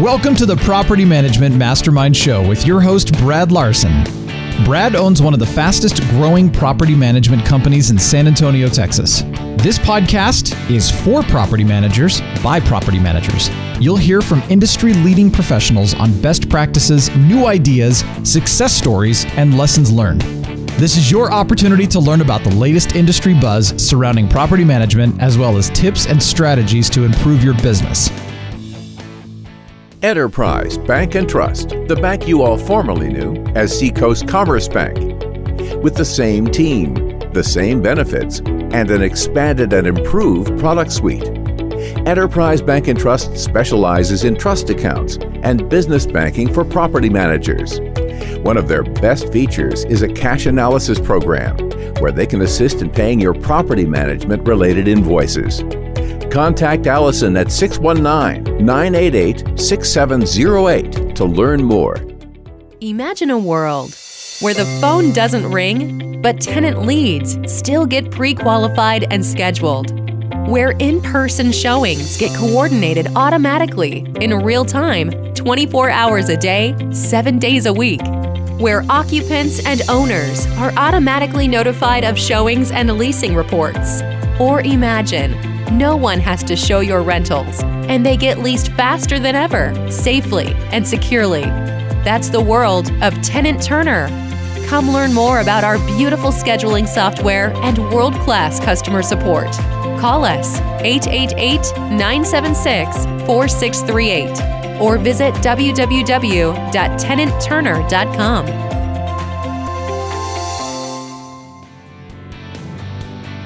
Welcome to the Property Management Mastermind Show with your host, Brad Larsen. Brad owns one of the fastest growing property management companies in San Antonio, Texas. This podcast is for property managers by property managers. You'll hear from industry leading professionals on best practices, new ideas, success stories, and lessons learned. This is your opportunity to learn about the latest industry buzz surrounding property management, as well as tips and strategies to improve your business. Enterprise Bank and Trust, the bank you all formerly knew as Seacoast Commerce Bank. With the same team, the same benefits, and an expanded and improved product suite. Enterprise Bank and Trust specializes in trust accounts and business banking for property managers. One of their best features is a cash analysis program where they can assist in paying your property management related invoices. Contact Allison at 619 988 6708 to learn more. Imagine a world where the phone doesn't ring, but tenant leads still get pre qualified and scheduled. Where in person showings get coordinated automatically in real time, 24 hours a day, 7 days a week. Where occupants and owners are automatically notified of showings and leasing reports. Or imagine no one has to show your rentals, and they get leased faster than ever, safely and securely. That's the world of Tenant Turner. Come learn more about our beautiful scheduling software and world class customer support. Call us 888 976 4638 or visit www.tenantturner.com.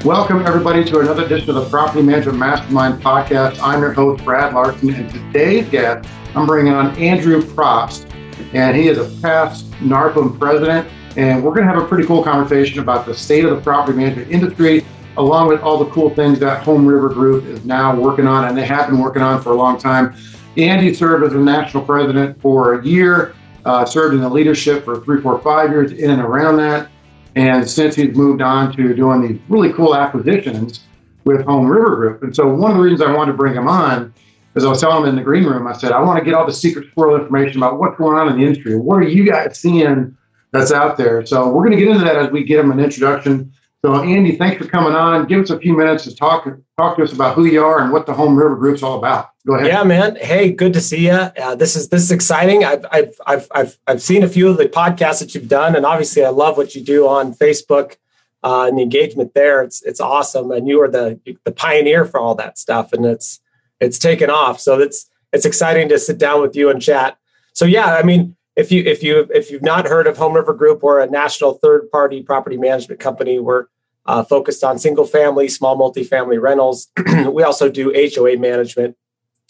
Welcome, everybody, to another edition of the Property Management Mastermind podcast. I'm your host, Brad Larsen, and today's guest, I'm bringing on Andrew Propst, and he is a past NARPM president. And we're going to have a pretty cool conversation about the state of the property management industry, along with all the cool things that Home River Group is now working on, and they have been working on for a long time. Andy served as a national president for a year, uh, served in the leadership for three, four, five years in and around that. And since he's moved on to doing these really cool acquisitions with Home River Group. And so one of the reasons I wanted to bring him on is I was telling him in the green room, I said, I want to get all the secret squirrel information about what's going on in the industry. What are you guys seeing that's out there? So we're going to get into that as we get him an introduction. So Andy, thanks for coming on. Give us a few minutes to talk talk to us about who you are and what the Home River Group's all about. Go ahead. Yeah, man. Hey, good to see you. Uh, this is this is exciting. I've, I've I've I've I've seen a few of the podcasts that you've done, and obviously, I love what you do on Facebook uh, and the engagement there. It's it's awesome, and you are the the pioneer for all that stuff, and it's it's taken off. So it's it's exciting to sit down with you and chat. So yeah, I mean, if you if you if you've not heard of Home River Group, we're a national third party property management company. We're uh, focused on single family, small multifamily rentals. we also do HOA management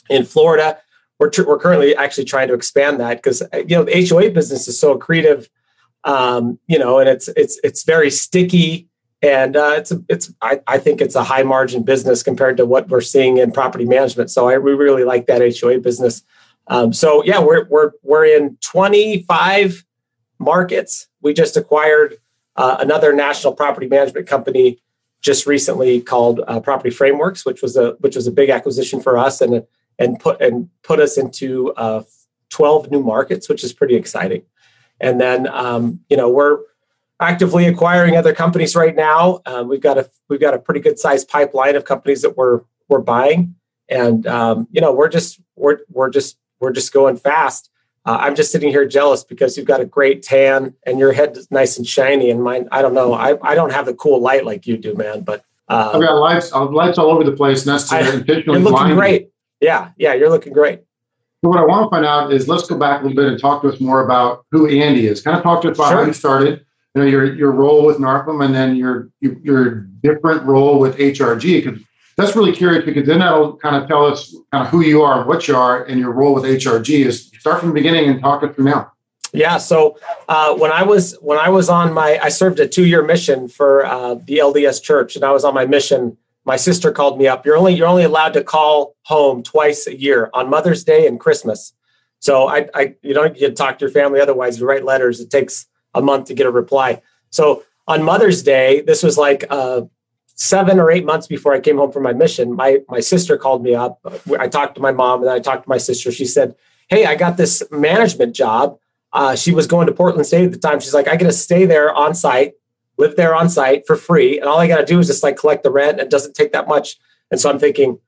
in Florida. We're, tr- we're currently actually trying to expand that because uh, you know the HOA business is so accretive, um, you know, and it's it's it's very sticky and uh, it's it's I, I think it's a high margin business compared to what we're seeing in property management. So I we really like that HOA business. Um, so yeah, we're we're we're in 25 markets. We just acquired uh, another national property management company just recently called uh, Property Frameworks, which was a which was a big acquisition for us and and put and put us into uh, 12 new markets, which is pretty exciting. And then um, you know we're actively acquiring other companies right now. Um, we've got a we've got a pretty good sized pipeline of companies that we're we're buying, and um, you know we're just we're we're just we're just going fast. Uh, I'm just sitting here jealous because you've got a great tan and your head is nice and shiny, and mine I don't know I I don't have the cool light like you do, man. But uh, I've got lights uh, lights all over the place. And that's I, intentionally you're looking great. Yeah, yeah, you're looking great. So what I want to find out is let's go back a little bit and talk to us more about who Andy is. Kind of talk to us about sure. how you started, you know, your your role with NARPM and then your your different role with HRG because that's really curious because then that'll kind of tell us kind of who you are, what you are, and your role with HRG. Is start from the beginning and talk it through now. Yeah. So uh, when I was when I was on my I served a two year mission for uh, the LDS Church, and I was on my mission my sister called me up. You're only you're only allowed to call home twice a year on Mother's Day and Christmas. So I, I you don't get to talk to your family otherwise. You write letters. It takes a month to get a reply. So on Mother's Day, this was like uh, seven or eight months before I came home from my mission, my my sister called me up. I talked to my mom, and I talked to my sister. She said, "Hey, I got this management job." Uh, she was going to Portland State at the time. She's like, "I get to stay there on site, live there on site for free, and all I got to do is just like collect the rent. It doesn't take that much." And so I'm thinking,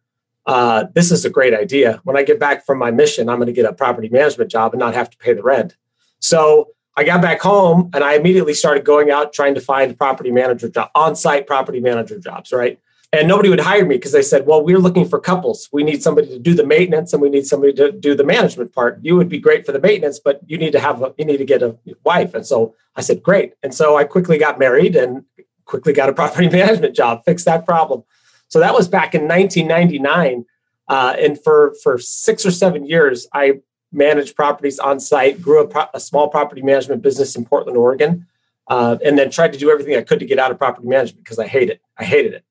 uh, this is a great idea. When I get back from my mission, I'm going to get a property management job and not have to pay the rent. So I got back home and I immediately started going out trying to find property manager job, on-site property manager jobs, right? And nobody would hire me because they said, "Well, we're looking for couples. We need somebody to do the maintenance and we need somebody to do the management part. You would be great for the maintenance, but you need to have a, you need to get a wife." And so I said, "Great." And so I quickly got married and quickly got a property management job, fixed that problem. So that was back in 1999. Uh, and for for six or seven years, I managed properties on site, grew a, pro- a small property management business in Portland, Oregon, uh, and then tried to do everything I could to get out of property management because I hate it. I hated it.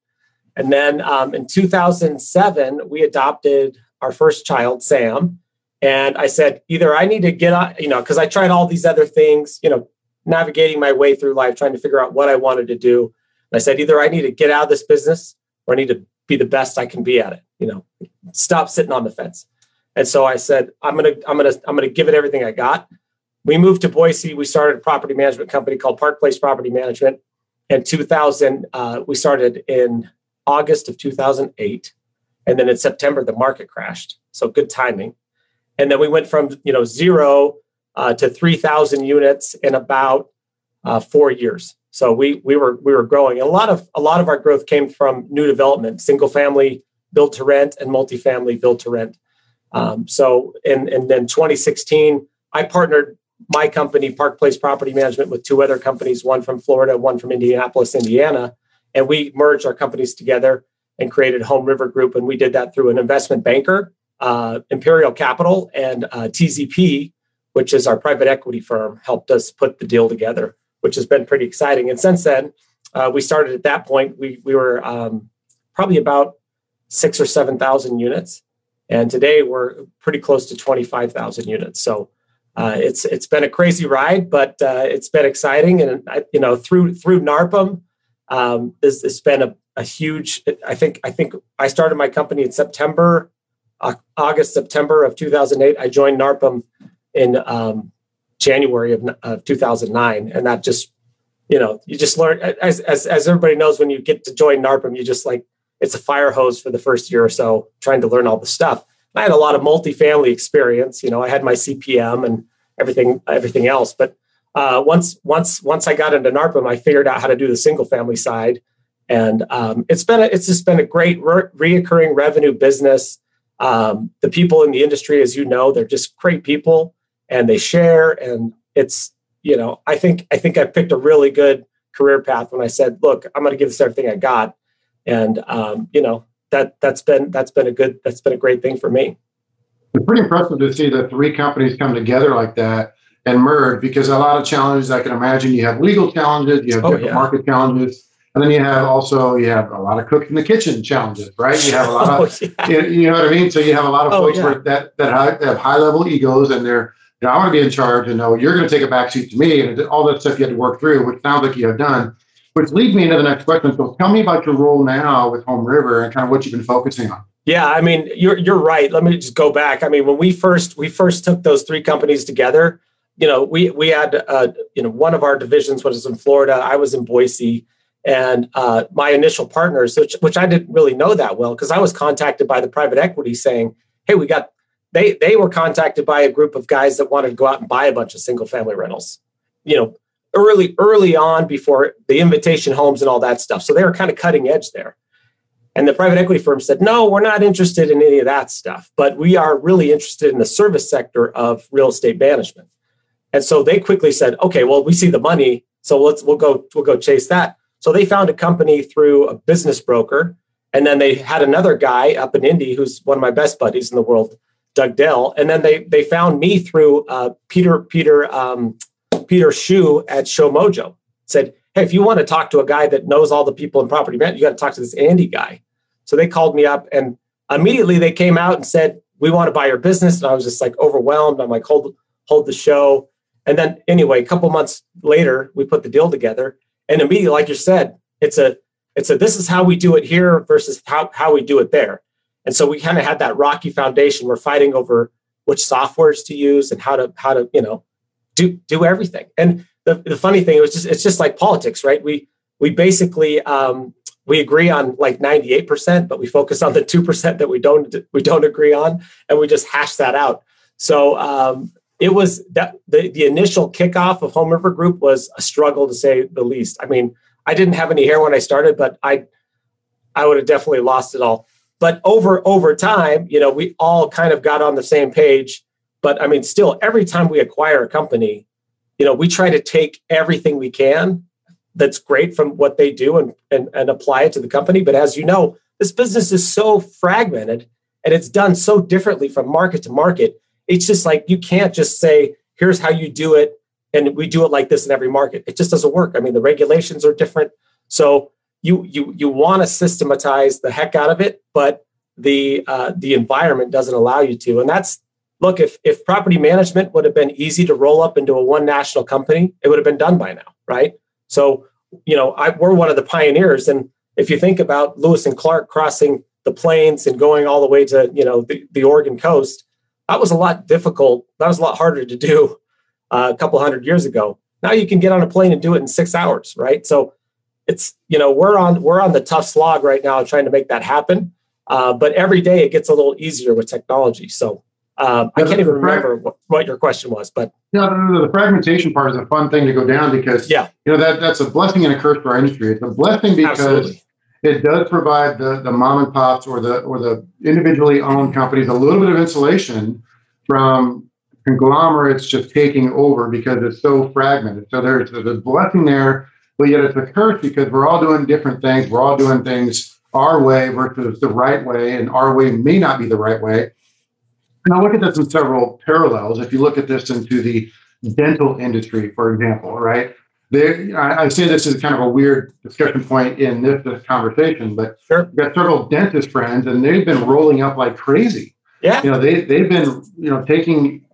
And then um, in 2007, we adopted our first child, Sam. And I said, either I need to get on, you know, because I tried all these other things, you know, navigating my way through life, trying to figure out what I wanted to do. And I said, either I need to get out of this business or I need to be the best I can be at it, you know, stop sitting on the fence. And so I said, I'm gonna, I'm gonna, I'm gonna give it everything I got. We moved to Boise. We started a property management company called Park Place Property Management. In 2000, uh, we started in August of 2008, and then in September the market crashed. So good timing. And then we went from you know zero uh, to 3,000 units in about uh, four years. So we we were we were growing. A lot of a lot of our growth came from new development, single family built to rent, and multifamily built to rent. Um, so, and, and then 2016, I partnered my company, Park Place Property Management, with two other companies, one from Florida, one from Indianapolis, Indiana. And we merged our companies together and created Home River Group. And we did that through an investment banker, uh, Imperial Capital, and uh, TZP, which is our private equity firm, helped us put the deal together, which has been pretty exciting. And since then, uh, we started at that point, we, we were um, probably about six or 7,000 units. And today we're pretty close to 25,000 units. So uh, it's it's been a crazy ride, but uh, it's been exciting. And you know, through through NARPM, um, this has been a, a huge. I think I think I started my company in September, uh, August September of 2008. I joined NARPM in um, January of, of 2009, and that just you know you just learn as, as as everybody knows when you get to join NARPM, you just like it's a fire hose for the first year or so trying to learn all the stuff. I had a lot of multifamily experience. You know, I had my CPM and everything everything else. But uh, once once once I got into NARPM, I figured out how to do the single family side, and um, it's been a, it's just been a great re- reoccurring revenue business. Um, the people in the industry, as you know, they're just great people, and they share. And it's you know, I think I think I picked a really good career path when I said, "Look, I'm going to give this everything I got." And um, you know that that's been that's been a good that's been a great thing for me. It's pretty impressive to see the three companies come together like that and merge because a lot of challenges I can imagine you have legal challenges, you have oh, different yeah. market challenges, and then you have also you have a lot of cook in the kitchen challenges, right? You have a lot of oh, yeah. you, know what I mean. So you have a lot of oh, folks yeah. that that have high level egos and they're you know I want to be in charge and know you're going to take a backseat to me and all that stuff you had to work through, which sounds like you have done. Which leads me into the next question. So tell me about your role now with Home River and kind of what you've been focusing on. Yeah, I mean, you're you're right. Let me just go back. I mean, when we first we first took those three companies together, you know, we we had uh, you know one of our divisions was in Florida. I was in Boise, and uh, my initial partners, which which I didn't really know that well, because I was contacted by the private equity saying, "Hey, we got." They they were contacted by a group of guys that wanted to go out and buy a bunch of single family rentals. You know, early early on before the invitation homes and all that stuff. So they were kind of cutting edge there. And the private equity firm said, "No, we're not interested in any of that stuff, but we are really interested in the service sector of real estate management." And so they quickly said, "Okay, well, we see the money, so let's we'll go we'll go chase that." So they found a company through a business broker, and then they had another guy up in Indy who's one of my best buddies in the world, Doug Dell, and then they they found me through uh, Peter Peter um, Peter Shu at ShowMojo said, Hey, if you want to talk to a guy that knows all the people in property management, you got to talk to this Andy guy. So they called me up and immediately they came out and said, We want to buy your business. And I was just like overwhelmed. I'm like, hold, hold the show. And then anyway, a couple months later, we put the deal together. And immediately, like you said, it's a It's a this is how we do it here versus how, how we do it there. And so we kind of had that rocky foundation. We're fighting over which softwares to use and how to how to you know do do everything. And the, the funny thing it was just it's just like politics, right? We we basically um, we agree on like 98%, but we focus on the 2% that we don't we don't agree on, and we just hash that out. So um, it was that the, the initial kickoff of Home River Group was a struggle to say the least. I mean, I didn't have any hair when I started, but I I would have definitely lost it all. But over over time, you know, we all kind of got on the same page. But I mean, still, every time we acquire a company, you know, we try to take everything we can that's great from what they do and, and, and apply it to the company. But as you know, this business is so fragmented and it's done so differently from market to market it's just like you can't just say, here's how you do it, and we do it like this in every market. It just doesn't work. I mean, the regulations are different. So you you you want to systematize the heck out of it, but the uh, the environment doesn't allow you to. And that's look, if if property management would have been easy to roll up into a one national company, it would have been done by now, right? So you know, I, we're one of the pioneers, and if you think about Lewis and Clark crossing the plains and going all the way to you know the, the Oregon coast, that was a lot difficult. That was a lot harder to do uh, a couple hundred years ago. Now you can get on a plane and do it in six hours, right? So it's you know we're on we're on the tough slog right now trying to make that happen. Uh, but every day it gets a little easier with technology. So um, I can't even remember what, what, your question was, but no, no, no, the fragmentation part is a fun thing to go down because yeah, you know that that's a blessing and a curse for our industry. It's a blessing because Absolutely. it does provide the the mom and pops or the or the individually owned companies a little bit of insulation from conglomerates just taking over because it's so fragmented. So there's, there's a blessing there, but yet it's a curse because we're all doing different things. We're all doing things our way versus the right way, and our way may not be the right way. And I look at this in several parallels. If you look at this into the dental industry, for example, right? They, I, I, say this is kind of a weird discussion point in this, this conversation, but sure. I've got several dentist friends, and they've been rolling up like crazy yeah. You know, they, they've been, you know, taking,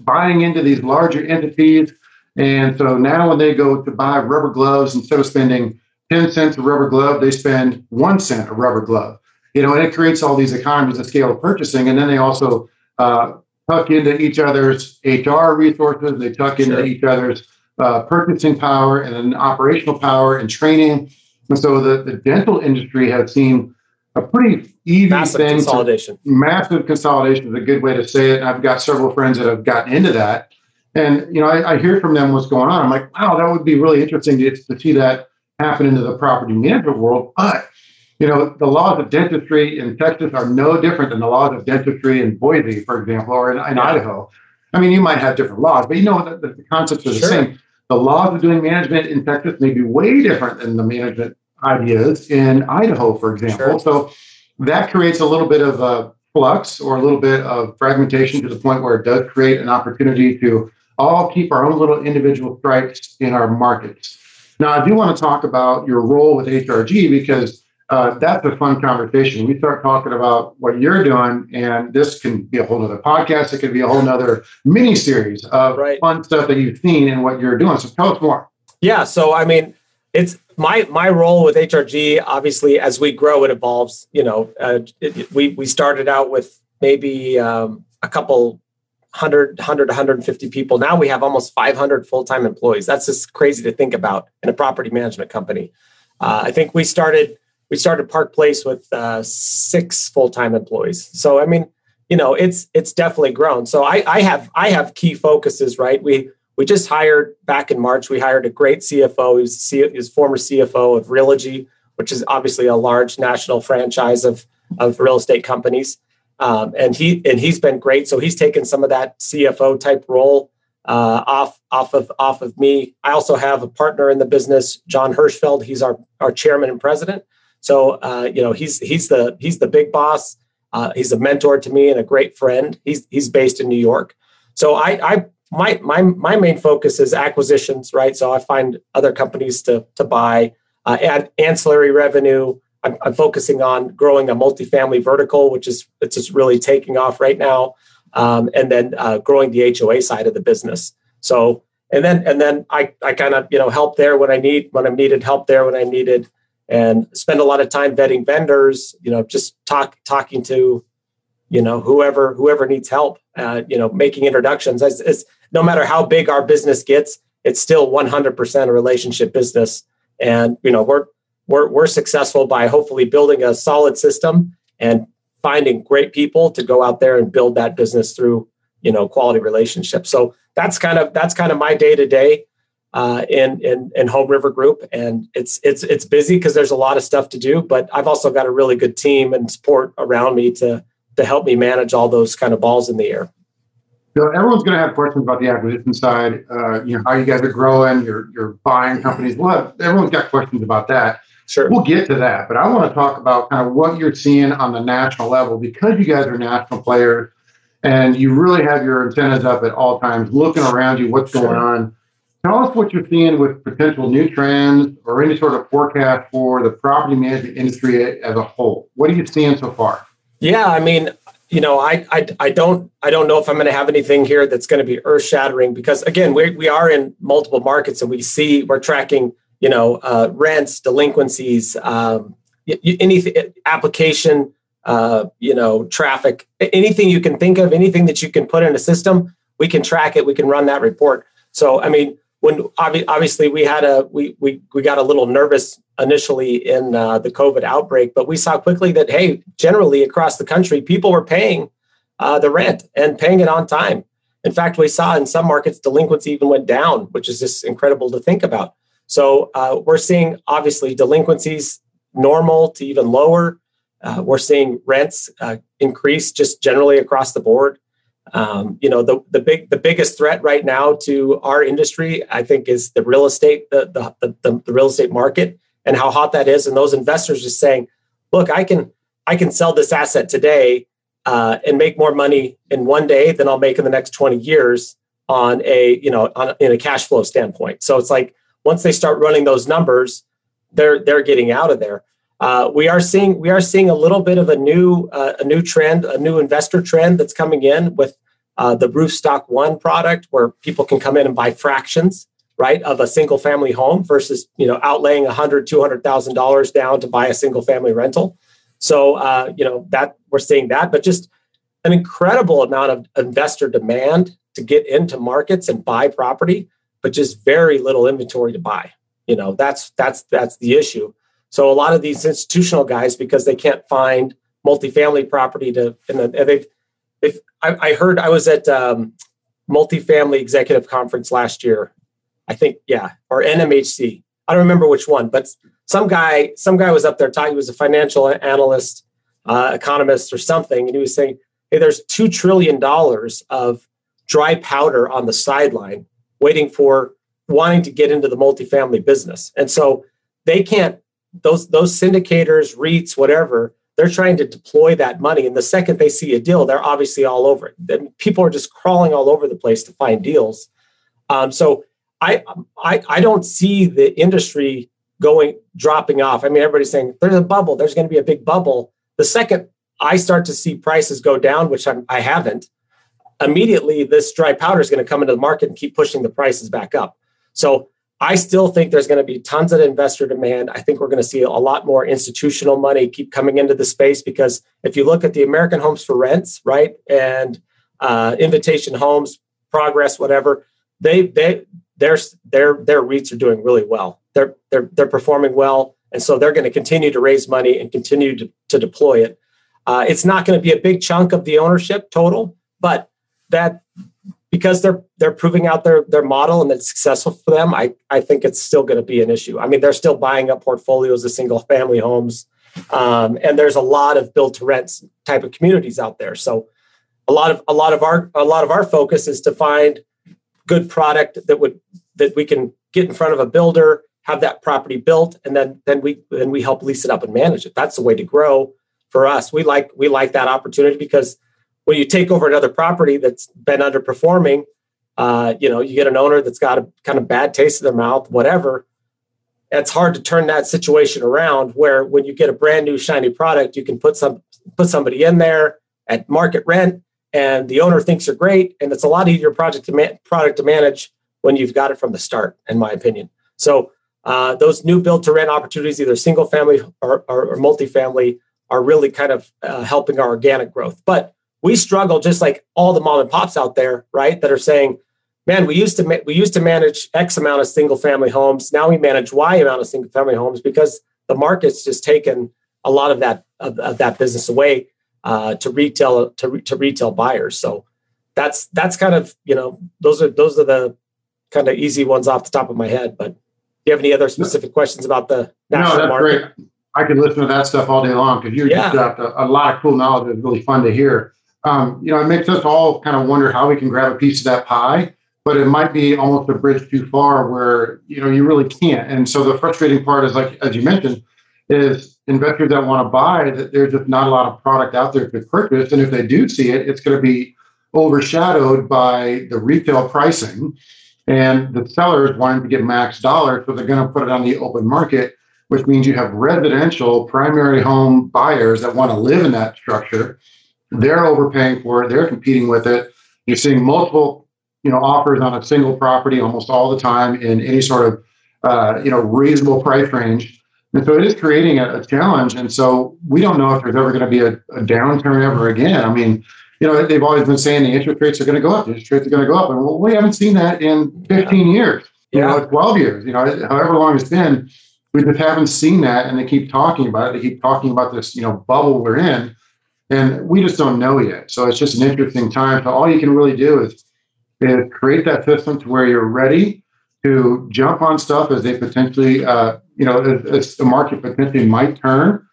buying into these larger entities. And so now when they go to buy rubber gloves, instead of spending 10 cents a rubber glove, they spend one cent a rubber glove. You know, and it creates all these economies of scale of purchasing. And then they also uh, tuck into each other's HR resources. They tuck into sure. each other's uh, purchasing power and then operational power and training. And so the, the dental industry has seen a pretty easy massive thing. Consolidation. To, massive consolidation is a good way to say it. And I've got several friends that have gotten into that. And you know, I, I hear from them what's going on. I'm like, wow, that would be really interesting to, to see that happen into the property management world. But you know, the laws of dentistry in Texas are no different than the laws of dentistry in Boise, for example, or in, in yeah. Idaho. I mean, you might have different laws, but you know, the, the concepts are the sure. same. The laws of doing management in Texas may be way different than the management ideas in Idaho, for example. Sure. So that creates a little bit of a flux or a little bit of fragmentation to the point where it does create an opportunity to all keep our own little individual stripes in our markets. Now, I do want to talk about your role with HRG because uh, that's a fun conversation. We start talking about what you're doing, and this can be a whole other podcast. It could be a whole other mini series of right. fun stuff that you've seen and what you're doing. So tell us more. Yeah. So, I mean, it's my my role with HRG. Obviously, as we grow, it evolves. You know, uh, it, we we started out with maybe um, a couple hundred, hundred, 150 people. Now we have almost 500 full time employees. That's just crazy to think about in a property management company. Uh, I think we started we started Park Place with uh, six full time employees. So I mean, you know, it's it's definitely grown. So I, I have I have key focuses. Right, we we just hired back in March. We hired a great CFO. He's his former CFO of Realogy, which is obviously a large national franchise of of real estate companies. Um, and he and he's been great. So he's taken some of that CFO type role uh, off off of off of me. I also have a partner in the business, John Hirschfeld. He's our our chairman and president. So uh, you know he's he's the he's the big boss. Uh, he's a mentor to me and a great friend. He's he's based in New York. So I, I my my my main focus is acquisitions, right? So I find other companies to to buy, uh, add ancillary revenue. I'm, I'm, focusing on growing a multifamily vertical, which is it's just really taking off right now, um, and then uh, growing the HOA side of the business. So and then and then I I kind of you know help there when I need when I needed help there when I needed, and spend a lot of time vetting vendors. You know, just talk talking to you know whoever whoever needs help. Uh, you know, making introductions. As no matter how big our business gets, it's still 100% a relationship business, and you know we're we're we're successful by hopefully building a solid system and finding great people to go out there and build that business through you know quality relationships. So that's kind of that's kind of my day to day in in in Home River Group, and it's it's it's busy because there's a lot of stuff to do. But I've also got a really good team and support around me to to help me manage all those kind of balls in the air. So everyone's going to have questions about the acquisition side. Uh, you know how you guys are growing, you're you're buying companies. Well, everyone's got questions about that. Sure. We'll get to that, but I want to talk about kind of what you're seeing on the national level because you guys are national players and you really have your antennas up at all times, looking around you, what's going on. Tell us what you're seeing with potential new trends or any sort of forecast for the property management industry as a whole. What are you seeing so far? Yeah, I mean, you know, I I, I don't I don't know if I'm going to have anything here that's going to be earth shattering because again, we we are in multiple markets and we see we're tracking you know uh, rents, delinquencies, um, anything application uh, you know, traffic, anything you can think of, anything that you can put in a system, we can track it. We can run that report. So, I mean, when obviously we had a we we we got a little nervous initially in uh, the COVID outbreak, but we saw quickly that hey, generally across the country, people were paying uh, the rent and paying it on time. In fact, we saw in some markets delinquency even went down, which is just incredible to think about. So uh, we're seeing obviously delinquencies normal to even lower. Uh, we're seeing rents uh, increase just generally across the board. Um, you know, the the big the biggest threat right now to our industry, I think, is the real estate the the, the, the real estate market and how hot that is, and those investors just saying, "Look, I can I can sell this asset today uh, and make more money in one day than I'll make in the next twenty years on a you know on in a cash flow standpoint." So it's like once they start running those numbers, they're they're getting out of there. Uh, we are seeing we are seeing a little bit of a new uh, a new trend, a new investor trend that's coming in with uh, the Roofstock One product, where people can come in and buy fractions, right, of a single family home versus you know outlaying a hundred, two hundred thousand dollars down to buy a single family rental. So uh, you know that we're seeing that, but just an incredible amount of investor demand to get into markets and buy property, but just very little inventory to buy. You know that's that's that's the issue. So a lot of these institutional guys, because they can't find multifamily property to, and they've, they've I, I heard I was at um, multifamily executive conference last year. I think, yeah, or NMHC. I don't remember which one, but some guy, some guy was up there talking. He was a financial analyst, uh, economist, or something, and he was saying, "Hey, there's two trillion dollars of dry powder on the sideline, waiting for wanting to get into the multifamily business, and so they can't those those syndicators, REITs, whatever, they're trying to deploy that money. And the second they see a deal, they're obviously all over it. Then people are just crawling all over the place to find deals. Um, so I, I I don't see the industry going dropping off. I mean, everybody's saying there's a bubble. There's going to be a big bubble. The second I start to see prices go down, which I'm, I haven't, immediately this dry powder is going to come into the market and keep pushing the prices back up. So I still think there's going to be tons of investor demand. I think we're going to see a lot more institutional money keep coming into the space because if you look at the American Homes for Rents, right, and uh, Invitation Homes, Progress, whatever, they they their their their REITs are doing really well. They're they're they're performing well, and so they're going to continue to raise money and continue to, to deploy it. Uh, it's not going to be a big chunk of the ownership total, but that because they're they're proving out their their model and it's successful for them, I I think it's still going to be an issue. I mean, they're still buying up portfolios of single family homes, um, and there's a lot of build to rent type of communities out there. So a lot of a lot of our a lot of our focus is to find good product that would that we can get in front of a builder, have that property built, and then then we then we help lease it up and manage it. That's the way to grow for us. We like we like that opportunity because when you take over another property that's been underperforming, uh, you know, you get an owner that's got a kind of bad taste in their mouth, whatever. It's hard to turn that situation around. Where when you get a brand new shiny product, you can put some put somebody in there at market rent, and the owner thinks you're great, and it's a lot easier project to product to manage when you've got it from the start, in my opinion. So uh, those new build to rent opportunities, either single family or, or, or multifamily, are really kind of uh, helping our organic growth. But we struggle just like all the mom and pops out there, right? That are saying, "Man, we used to ma- we used to manage X amount of single family homes. Now we manage Y amount of single family homes because the market's just taken a lot of that of, of that business away uh, to retail to, re- to retail buyers." So that's that's kind of you know those are those are the kind of easy ones off the top of my head. But do you have any other specific questions about the national no, that's market? Great. I could listen to that stuff all day long because you Yeah. just got a, a lot of cool knowledge. It's really fun to hear. Um, you know, it makes us all kind of wonder how we can grab a piece of that pie, but it might be almost a bridge too far where you know you really can't. And so the frustrating part is, like as you mentioned, is investors that want to buy that there's just not a lot of product out there to purchase, and if they do see it, it's going to be overshadowed by the retail pricing and the sellers wanting to get max dollars, so they're going to put it on the open market, which means you have residential primary home buyers that want to live in that structure. They're overpaying for it. They're competing with it. You're seeing multiple, you know, offers on a single property almost all the time in any sort of, uh, you know, reasonable price range. And so it is creating a, a challenge. And so we don't know if there's ever going to be a, a downturn ever again. I mean, you know, they've always been saying the interest rates are going to go up. The interest rates are going to go up, and well, we haven't seen that in 15 years. You Yeah. know, 12 years. You know, however long it's been, we just haven't seen that, and they keep talking about it. They keep talking about this, you know, bubble we're in, and we just don't know yet. So it's just an interesting time. So all you can really do is, is create that system to where you're ready to jump on stuff as they potentially, uh, you know, as, as the market potentially might turn.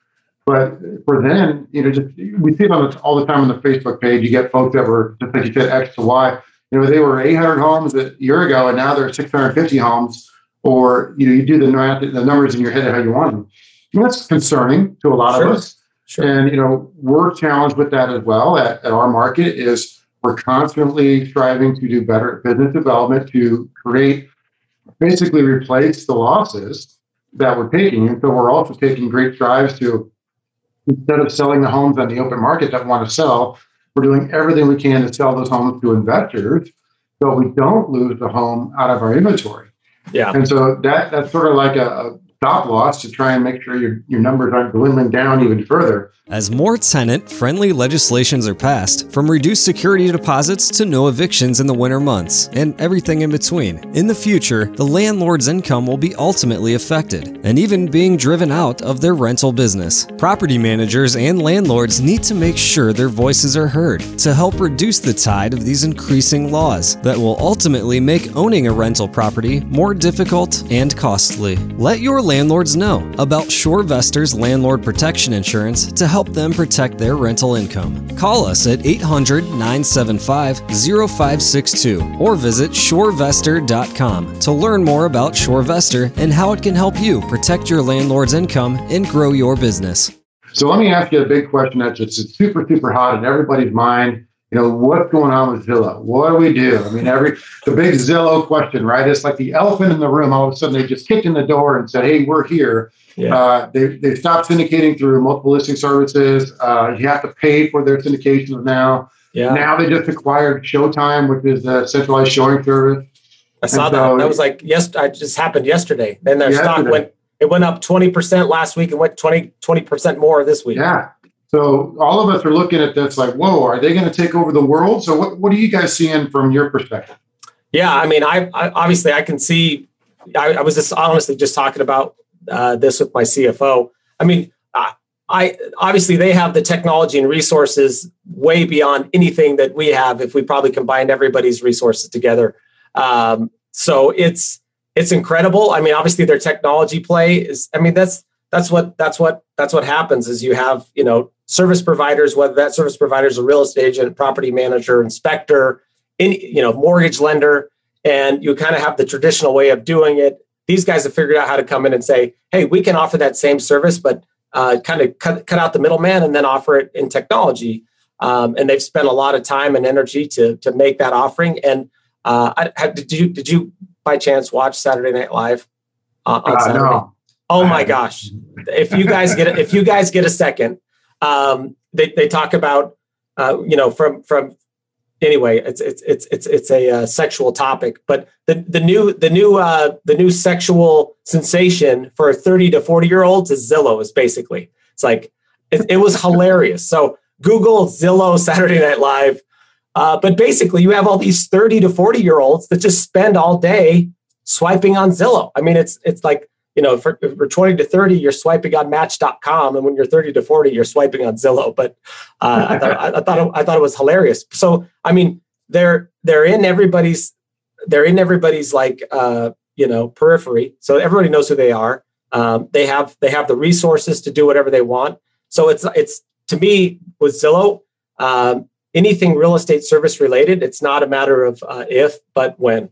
But for then, you know, just we see it on the, all the time on the Facebook page. You get folks that were just like you said, X to Y. You know, they were 800 homes a year ago, and now they're 650 homes. Or you know, you do the the numbers in your head how you want them. And that's concerning to a lot Sure. of us. Sure. And you know, we're challenged with that as well. At, at our market is we're constantly striving to do better business development to create, basically replace the losses that we're taking. And so we're also taking great strides to instead of selling the homes on the open market that want to sell, we're doing everything we can to sell those homes to investors so we don't lose the home out of our inventory. Yeah. And so that that's sort of like a, a stop loss to try and make sure your, your numbers aren't dwindling down even further. As more tenant friendly legislations are passed, from reduced security deposits to no evictions in the winter months, and everything in between, in the future, the landlord's income will be ultimately affected, and even being driven out of their rental business. Property managers and landlords need to make sure their voices are heard to help reduce the tide of these increasing laws that will ultimately make owning a rental property more difficult and costly. Let your landlords know about ShoreVestor's landlord protection insurance to help them protect their rental income. Call us at 800 975 0562 or visit shorevestor.com to learn more about ShoreVestor and how it can help you protect your landlord's income and grow your business. So let me ask you a big question that's just super, super hot in everybody's mind. You know, what's going on with Zillow? What do we do? I mean, every the big Zillow question, right? It's like the elephant in the room. All of a sudden, they just kicked in the door and said, "Hey, we're here." Yeah. Uh, they they stopped syndicating through multiple listing services. Uh, you have to pay for their syndications now. Yeah. Now they just acquired ShowingTime, which is a centralized showing service. I saw And that. so- that was like yes, I just happened yesterday. Then their stock went it went up 20% last week and went 20 20% more this week. Yeah. So all of us are looking at this like, whoa, are they going to take over the world? So what, what are you guys seeing from your perspective? Yeah, I mean, I, I obviously I can see. I, I was just honestly just talking about uh, this with my CFO. I mean, I, I obviously they have the technology and resources way beyond anything that we have. If we probably combined everybody's resources together, um, so it's it's incredible. I mean, obviously their technology play is. I mean, that's that's what that's what that's what happens is you have you know service providers, whether that service provider is a real estate agent, property manager, inspector, any you know mortgage lender and you kind of have the traditional way of doing it. These guys have figured out how to come in and say hey we can offer that same service but uh, kind of cut, cut out the middleman and then offer it in technology. Um, and they've spent a lot of time and energy to to make that offering. And uh, I, did you did you by chance watch saturday night live uh, on Uh, saturday? no. Oh my gosh if you guys get if you guys get a second um, they, they talk about uh, you know from from anyway, it's it's it's it's it's a uh, sexual topic. But the the new the new uh, the new sexual sensation for 30 to 40 year olds is Zillow. Is basically it's like it, it was hilarious. So Google Zillow Saturday Night Live. Uh, but basically, you have all these 30 to 40 year olds that just spend all day swiping on Zillow. I mean, it's it's like you know, for, for 20 to 30, you're swiping on Match.com, and when you're 30 to 40, you're swiping on Zillow. But uh, I, thought, I, thought it, I thought it was hilarious. So I mean, they're they're in everybody's they're in everybody's like uh, you know periphery, so everybody knows who they are. Um, they have they have the resources to do whatever they want. So it's it's to me with Zillow, um, anything real estate service related, it's not a matter of uh, if but when,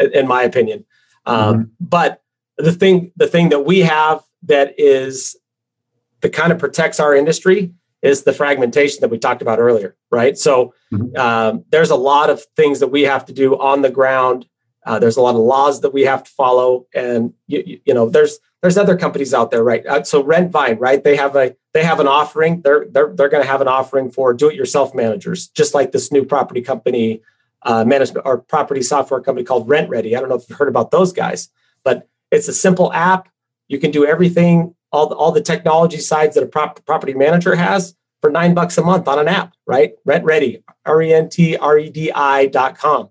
in my opinion. Um, mm-hmm. But the thing the thing that we have that is that kind of protects our industry is the fragmentation that we talked about earlier right? So mm-hmm. um, there's a lot of things that we have to do on the ground. Uh, there's a lot of laws that we have to follow and you, you know there's there's other companies out there right? Uh, so rentvine right? They have a they have an offering. They're they're, they're going to have an offering for do-it-yourself managers just like this new property company uh, management or property software company called RentRedi. i don't know if you've heard about those guys but it's a simple app. You can do everything, all the, all the technology sides that a prop, property manager has for nine bucks a month on an app, right? RentRedi, R E N T R E D I dot com.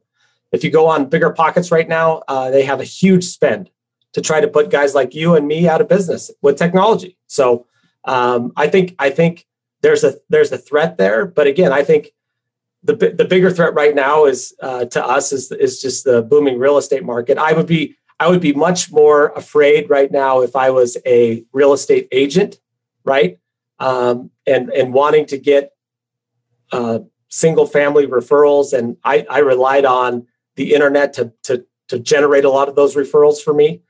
If you go on BiggerPockets right now, uh, they have a huge spend to try to put guys like you and me out of business with technology. So um, I think I think there's a there's a threat there, but again, I think the the bigger threat right now is uh, to us is is just the booming real estate market. I would be I would be much more afraid right now if I was a real estate agent, right? Um, and and wanting to get uh, single family referrals, and I, I relied on the internet to to to generate a lot of those referrals for me.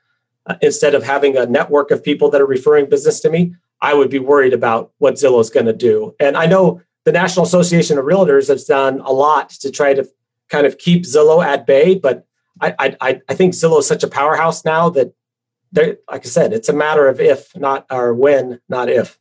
Uh, instead of having a network of people that are referring business to me, I would be worried about what Zillow is going to do. And I know the National Association of Realtors has done a lot to try to kind of keep Zillow at bay, but I, I, I think Zillow is such a powerhouse now that, like I said, it's a matter of if, not or when, not if.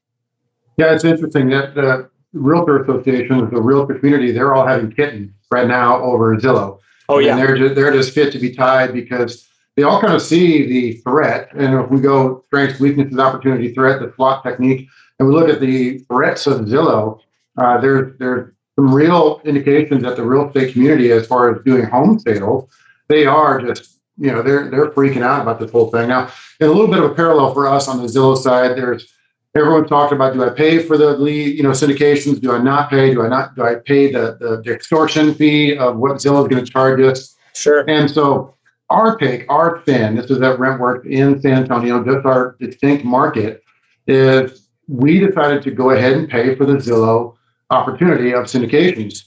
Yeah, it's interesting that the realtor Association, the realtor community, they're all having kittens right now over Zillow. Oh yeah, and they're just, they're just fit to be tied because they all kind of see the threat. And if we go strengths, weaknesses, opportunity, threat, the SWOT technique, and we look at the threats of Zillow, uh, there's there's some real indications that the real estate community, as far as doing home sales, they are just you know they're they're freaking out about this whole thing now. And a little bit of a parallel for us on the Zillow side, there's everyone talking about do I pay for the lead you know syndications? Do I not pay? Do I not? Do I pay the the, the extortion fee of what Zillow is going to charge us? Sure. And so our take, our fin, this is at Rentworks in San Antonio, just our distinct market, is we decided to go ahead and pay for the Zillow opportunity of syndications.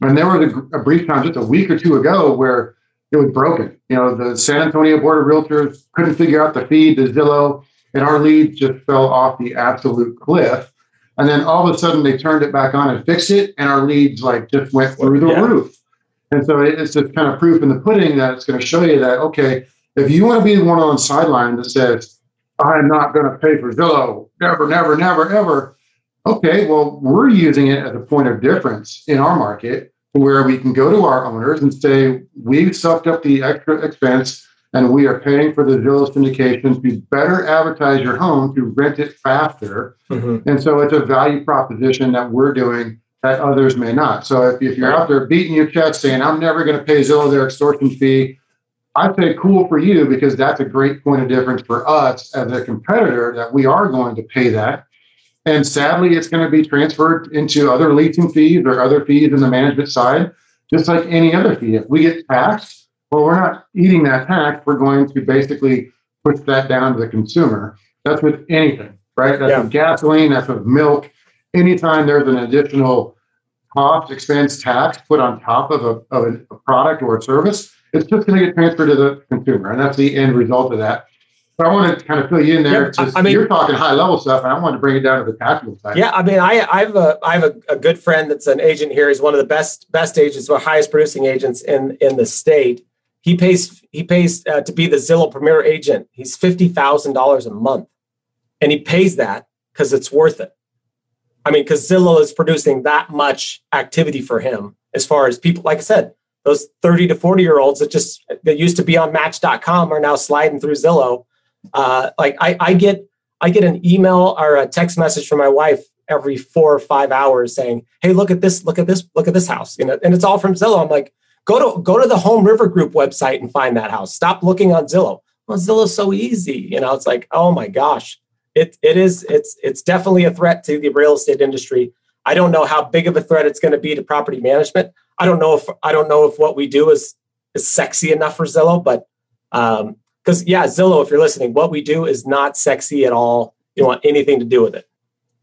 And there was a, a brief time just a week or two ago where it was broken. You know, the San Antonio Board of Realtors couldn't figure out the feed to Zillow, and our leads just fell off the absolute cliff. And then all of a sudden they turned it back on and fixed it, and our leads like just went through the yeah. roof. And so it's just kind of proof in the pudding that it's going to show you that okay, if you want to be the one on the sideline that says, "I'm not going to pay for Zillow, never, never, never, ever," okay, well, we're using it as a point of difference in our market where we can go to our owners and say, we've sucked up the extra expense and we are paying for the Zillow syndication to better advertise your home to rent it faster. Mm-hmm. And so it's a value proposition that we're doing that others may not. So if, if you're out there beating your chest saying, I'm never going to pay Zillow their extortion fee, I'd say cool for you because that's a great point of difference for us as a competitor that we are going to pay that. And sadly, it's going to be transferred into other leasing fees or other fees in the management side, just like any other fee. If we get taxed, well, we're not eating that tax. We're going to basically push that down to the consumer. That's with anything, right? That's yeah. with gasoline, that's with milk. Anytime there's an additional cost, expense, tax put on top of a, of a product or a service, it's just going to get transferred to the consumer. And that's the end result of that. But I want to kind of fill you in there. Yeah, I mean, you're talking high level stuff, and I want to bring it down to the tactical side. Yeah, I mean, I, I have a I have a, a, good friend that's an agent here. He's one of the best best agents, the highest producing agents in in the state. He pays he pays uh, to be the Zillow Premier agent. He's fifty thousand dollars a month, and he pays that because it's worth it. I mean, because Zillow is producing that much activity for him as far as people, like I said, those 30 to 40 year olds that just that used to be on match.com are now sliding through Zillow. Uh, like I, I get I get an email or a text message from my wife every four or five hours saying, Hey, look at this, look at this, look at this house. You know, and it's all from Zillow. I'm like, go to go to the home river group website and find that house. Stop looking on Zillow. Well, Zillow's so easy. You know, it's like, oh my gosh. It it is, it's it's definitely a threat to the real estate industry. I don't know how big of a threat it's going to be to property management. I don't know if I don't know if what we do is is sexy enough for Zillow, but um, because yeah, Zillow, if you're listening, what we do is not sexy at all. You don't want anything to do with it.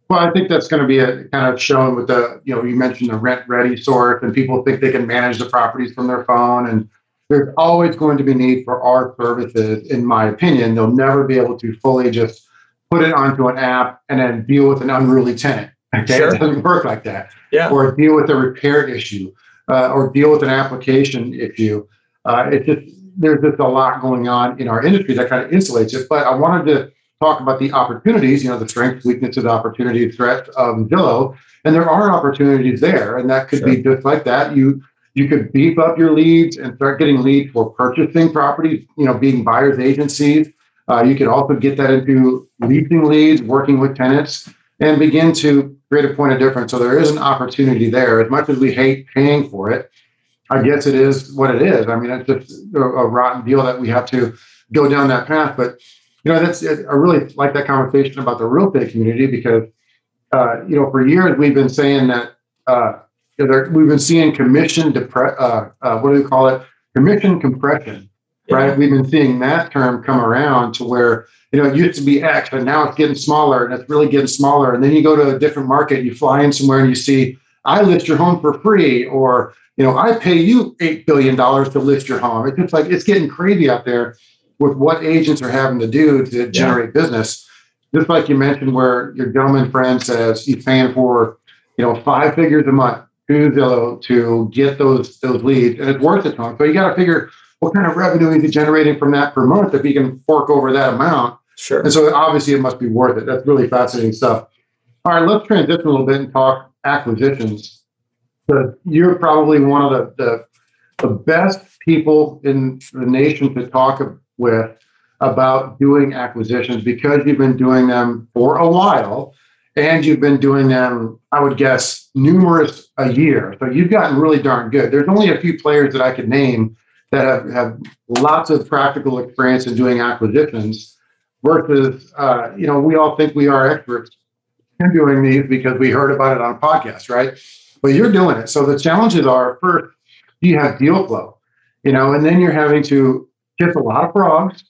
Well, I think that's going to be a kind of shown with the, you know, you mentioned the RentRedi sort, and people think they can manage the properties from their phone. And there's always going to be need for our services, in my opinion. They'll never be able to fully just put it onto an app and then deal with an unruly tenant. Okay, sure. it doesn't work like that. Yeah. Or deal with a repair issue, uh, or deal with an application issue. Uh, it's just there's just a lot going on in our industry that kind of insulates it. But I wanted to talk about the opportunities, you know, the strengths, weaknesses, opportunity, threats of Zillow. And there are opportunities there. And that could sure. be just like that. You you could beef up your leads and start getting leads for purchasing properties, you know, being buyers agencies. Uh, you could also get that into leasing leads, working with tenants, and begin to create a point of difference. So there is an opportunity there. As much as we hate paying for it, I guess it is what it is. I mean, it's just a, a rotten deal that we have to go down that path. But you know, that's I really like that conversation about the real estate community because uh, you know for years we've been saying that uh, you know, we've been seeing commission depre- uh, uh, what do we call it commission compression, yeah. right? We've been seeing that term come around to where you know it used to be X, but now it's getting smaller and it's really getting smaller. And then you go to a different market, you fly in somewhere and you see I list your home for free, or you know I pay you eight billion dollars to list your home. It's just like it's getting crazy out there with what agents are having to do to generate business. Just like you mentioned, where your gentleman friend says he's paying for, you know, five figures a month to Zillow to get those those leads, and it's worth it to him. So you got to figure what kind of revenue is he generating from that per month if he can fork over that amount. Sure. And so obviously it must be worth it. That's really fascinating stuff. All right, let's transition a little bit and talk acquisitions. So you're probably one of the, the the best people in the nation to talk with about doing acquisitions because you've been doing them for a while and you've been doing them, I would guess, numerous a year. So you've gotten really darn good. There's only a few players that I could name that have, have lots of practical experience in doing acquisitions versus, uh, you know, we all think we are experts in doing these because we heard about it on a podcast, right? But you're doing it. So the challenges are first, you have deal flow, you know, and then you're having to kiss a lot of frogs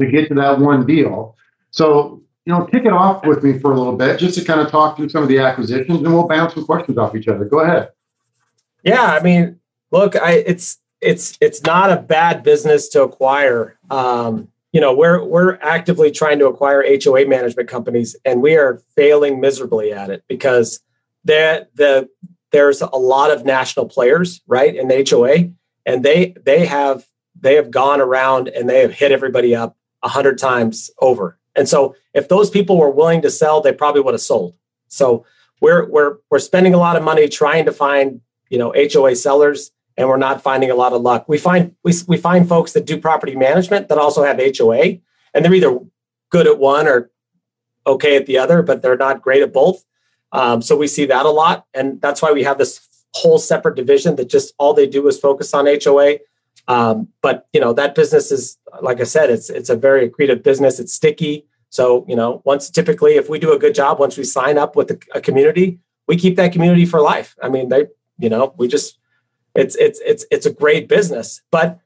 to get to that one deal. So, you know, kick it off with me for a little bit just to kind of talk through some of the acquisitions and we'll bounce some questions off each other. Go ahead. Yeah, I mean, look, I it's it's it's not a bad business to acquire. Um, you know, we're we're actively trying to acquire HOA management companies and we are failing miserably at it because that the there's a lot of national players, right, in the HOA, and they they have they have gone around and they have hit everybody up a hundred times over. And so if those people were willing to sell, they probably would have sold. So we're we're we're spending a lot of money trying to find, you know, HOA sellers and we're not finding a lot of luck. We find we, we find folks that do property management that also have HOA and they're either good at one or okay at the other, but they're not great at both. Um, so we see that a lot. And that's why we have this whole separate division that just all they do is focus on HOA. Um, but you know that business is, like I said, it's it's a very accretive business. It's sticky. So you know, once typically, if we do a good job, once we sign up with a, a community, we keep that community for life. I mean, they, you know, we just, it's it's it's it's a great business. But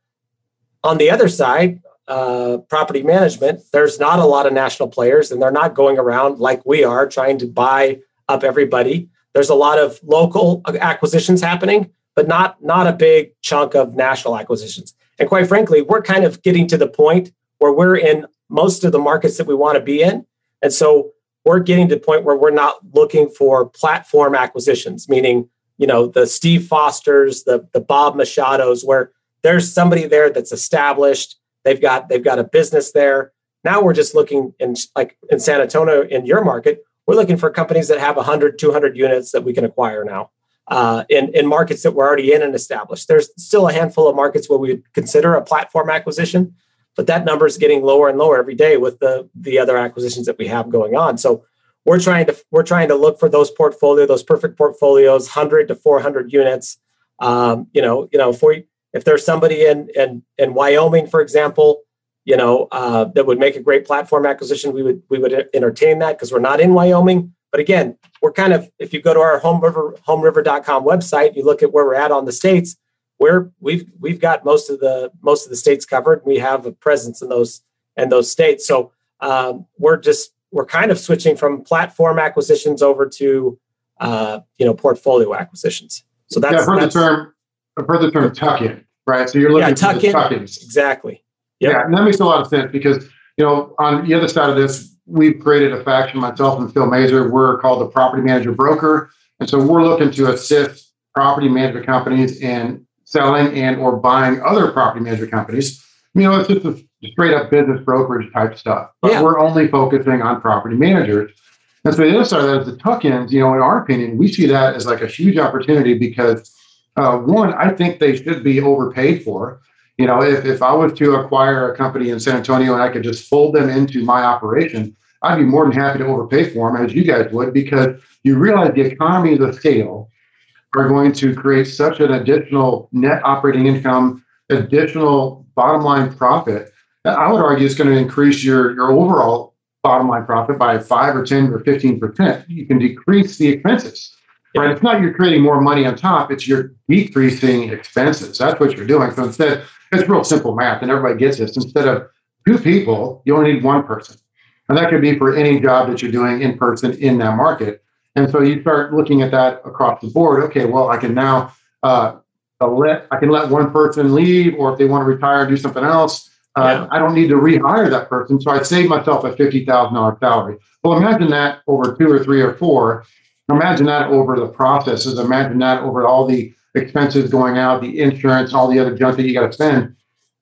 on the other side, uh, property management, there's not a lot of national players, and they're not going around like we are trying to buy up everybody. There's a lot of local acquisitions happening, but not not a big chunk of national acquisitions. And quite frankly, we're kind of getting to the point where we're in most of the markets that we want to be in. And so we're getting to the point where we're not looking for platform acquisitions, meaning, you know, the Steve Fosters, the the Bob Machados, where there's somebody there that's established. They've got they've got a business there. Now we're just looking in like in San Antonio in your market, we're looking for companies that have 100, 200 units that we can acquire now uh, in, in markets that we're already in and established. There's still a handful of markets where we consider a platform acquisition, but that number is getting lower and lower every day with the, the other acquisitions that we have going on. So we're trying to we're trying to look for those portfolio, those perfect portfolios, 100 to 400 units. Um, you know, you know, if we if there's somebody in in in Wyoming, for example, you know, uh, that would make a great platform acquisition, we would we would entertain that because we're not in Wyoming. But again, we're kind of if you go to our home river homeriver.com website, you look at where we're at on the states, where we've we've got most of the most of the states covered. We have a presence in those and those states. So um, we're just we're kind of switching from platform acquisitions over to uh, you know portfolio acquisitions. So that's yeah, I've heard that's, the term I've heard the term tuck in, right? So you're looking yeah, tuck in tuck-ins. exactly. Yep. Yeah, and that makes a lot of sense because you know on the other side of this, we've created a faction. Myself and Phil Mazer, we're called the Property Manager Broker, and so we're looking to assist property management companies in selling and or buying other property management companies. You know, it's just a straight up business brokerage type stuff, but Yeah. we're only focusing on property managers. And so the other side of that is the tuck-ins. You know, in our opinion, we see that as like a huge opportunity because uh, one, I think they should be overpaid for. You know, if, if I was to acquire a company in San Antonio and I could just fold them into my operation, I'd be more than happy to overpay for them, as you guys would, because you realize the economies of scale are going to create such an additional net operating income, additional bottom line profit. I would argue it's going to increase your, your overall bottom line profit by five or 10 or 15%. You can decrease the expenses. Right. It's not you're creating more money on top, it's you're decreasing expenses. That's what you're doing. So instead, it's real simple math, and everybody gets this. Instead of two people, you only need one person. And that could be for any job that you're doing in person in that market. And so you start looking at that across the board. Okay, well, I can now uh, let I can let one person leave, or if they want to retire, do something else. Uh, Yeah. I don't need to rehire that person, so I save myself a fifty thousand dollar salary. Well, imagine that over two or three or four. Imagine that over the processes. Imagine that over all the expenses going out, the insurance, all the other junk that you got to spend.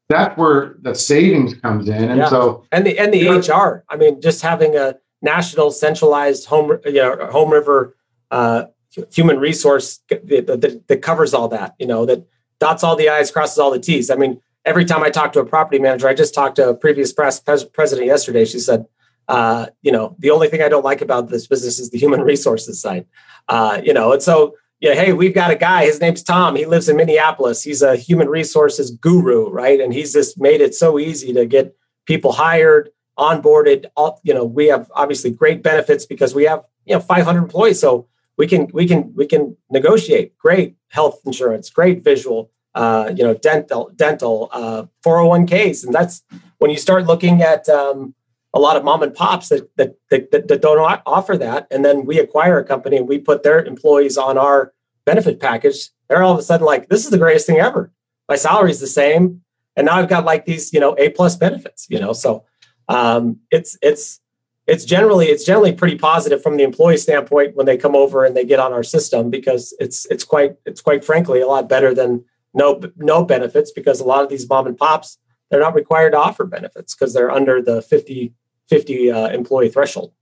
That's where the savings comes in. And Yeah. so, and the and the. HR. I mean, just having a national centralized home, you know, home river uh, human resource that, that, that covers all that. You know, that dots all the i's, crosses all the t's. I mean, every time I talk to a property manager, I just talked to a previous press, pres- president yesterday. She said, uh, you know, the only thing I don't like about this business is the human resources side. Uh, you know, and so yeah, hey, we've got a guy. His name's Tom. He lives in Minneapolis. He's a human resources guru, right? And he's just made it so easy to get people hired, onboarded. All you know, we have obviously great benefits because we have you know 500 employees, so we can we can we can negotiate great health insurance, great visual, uh, you know, dental dental, uh, 401ks, and that's when you start looking at um, a lot of mom and pops that that, that that don't offer that, and then we acquire a company and we put their employees on our benefit package. They're all of a sudden like, this is the greatest thing ever. My salary is the same, and now I've got like these, you know, A plus benefits. You know, so um, it's it's it's generally it's generally pretty positive from the employee standpoint when they come over and they get on our system because it's it's quite it's quite frankly a lot better than no no benefits because a lot of these mom and pops they're not required to offer benefits because they're under the 50 50 uh, employee threshold.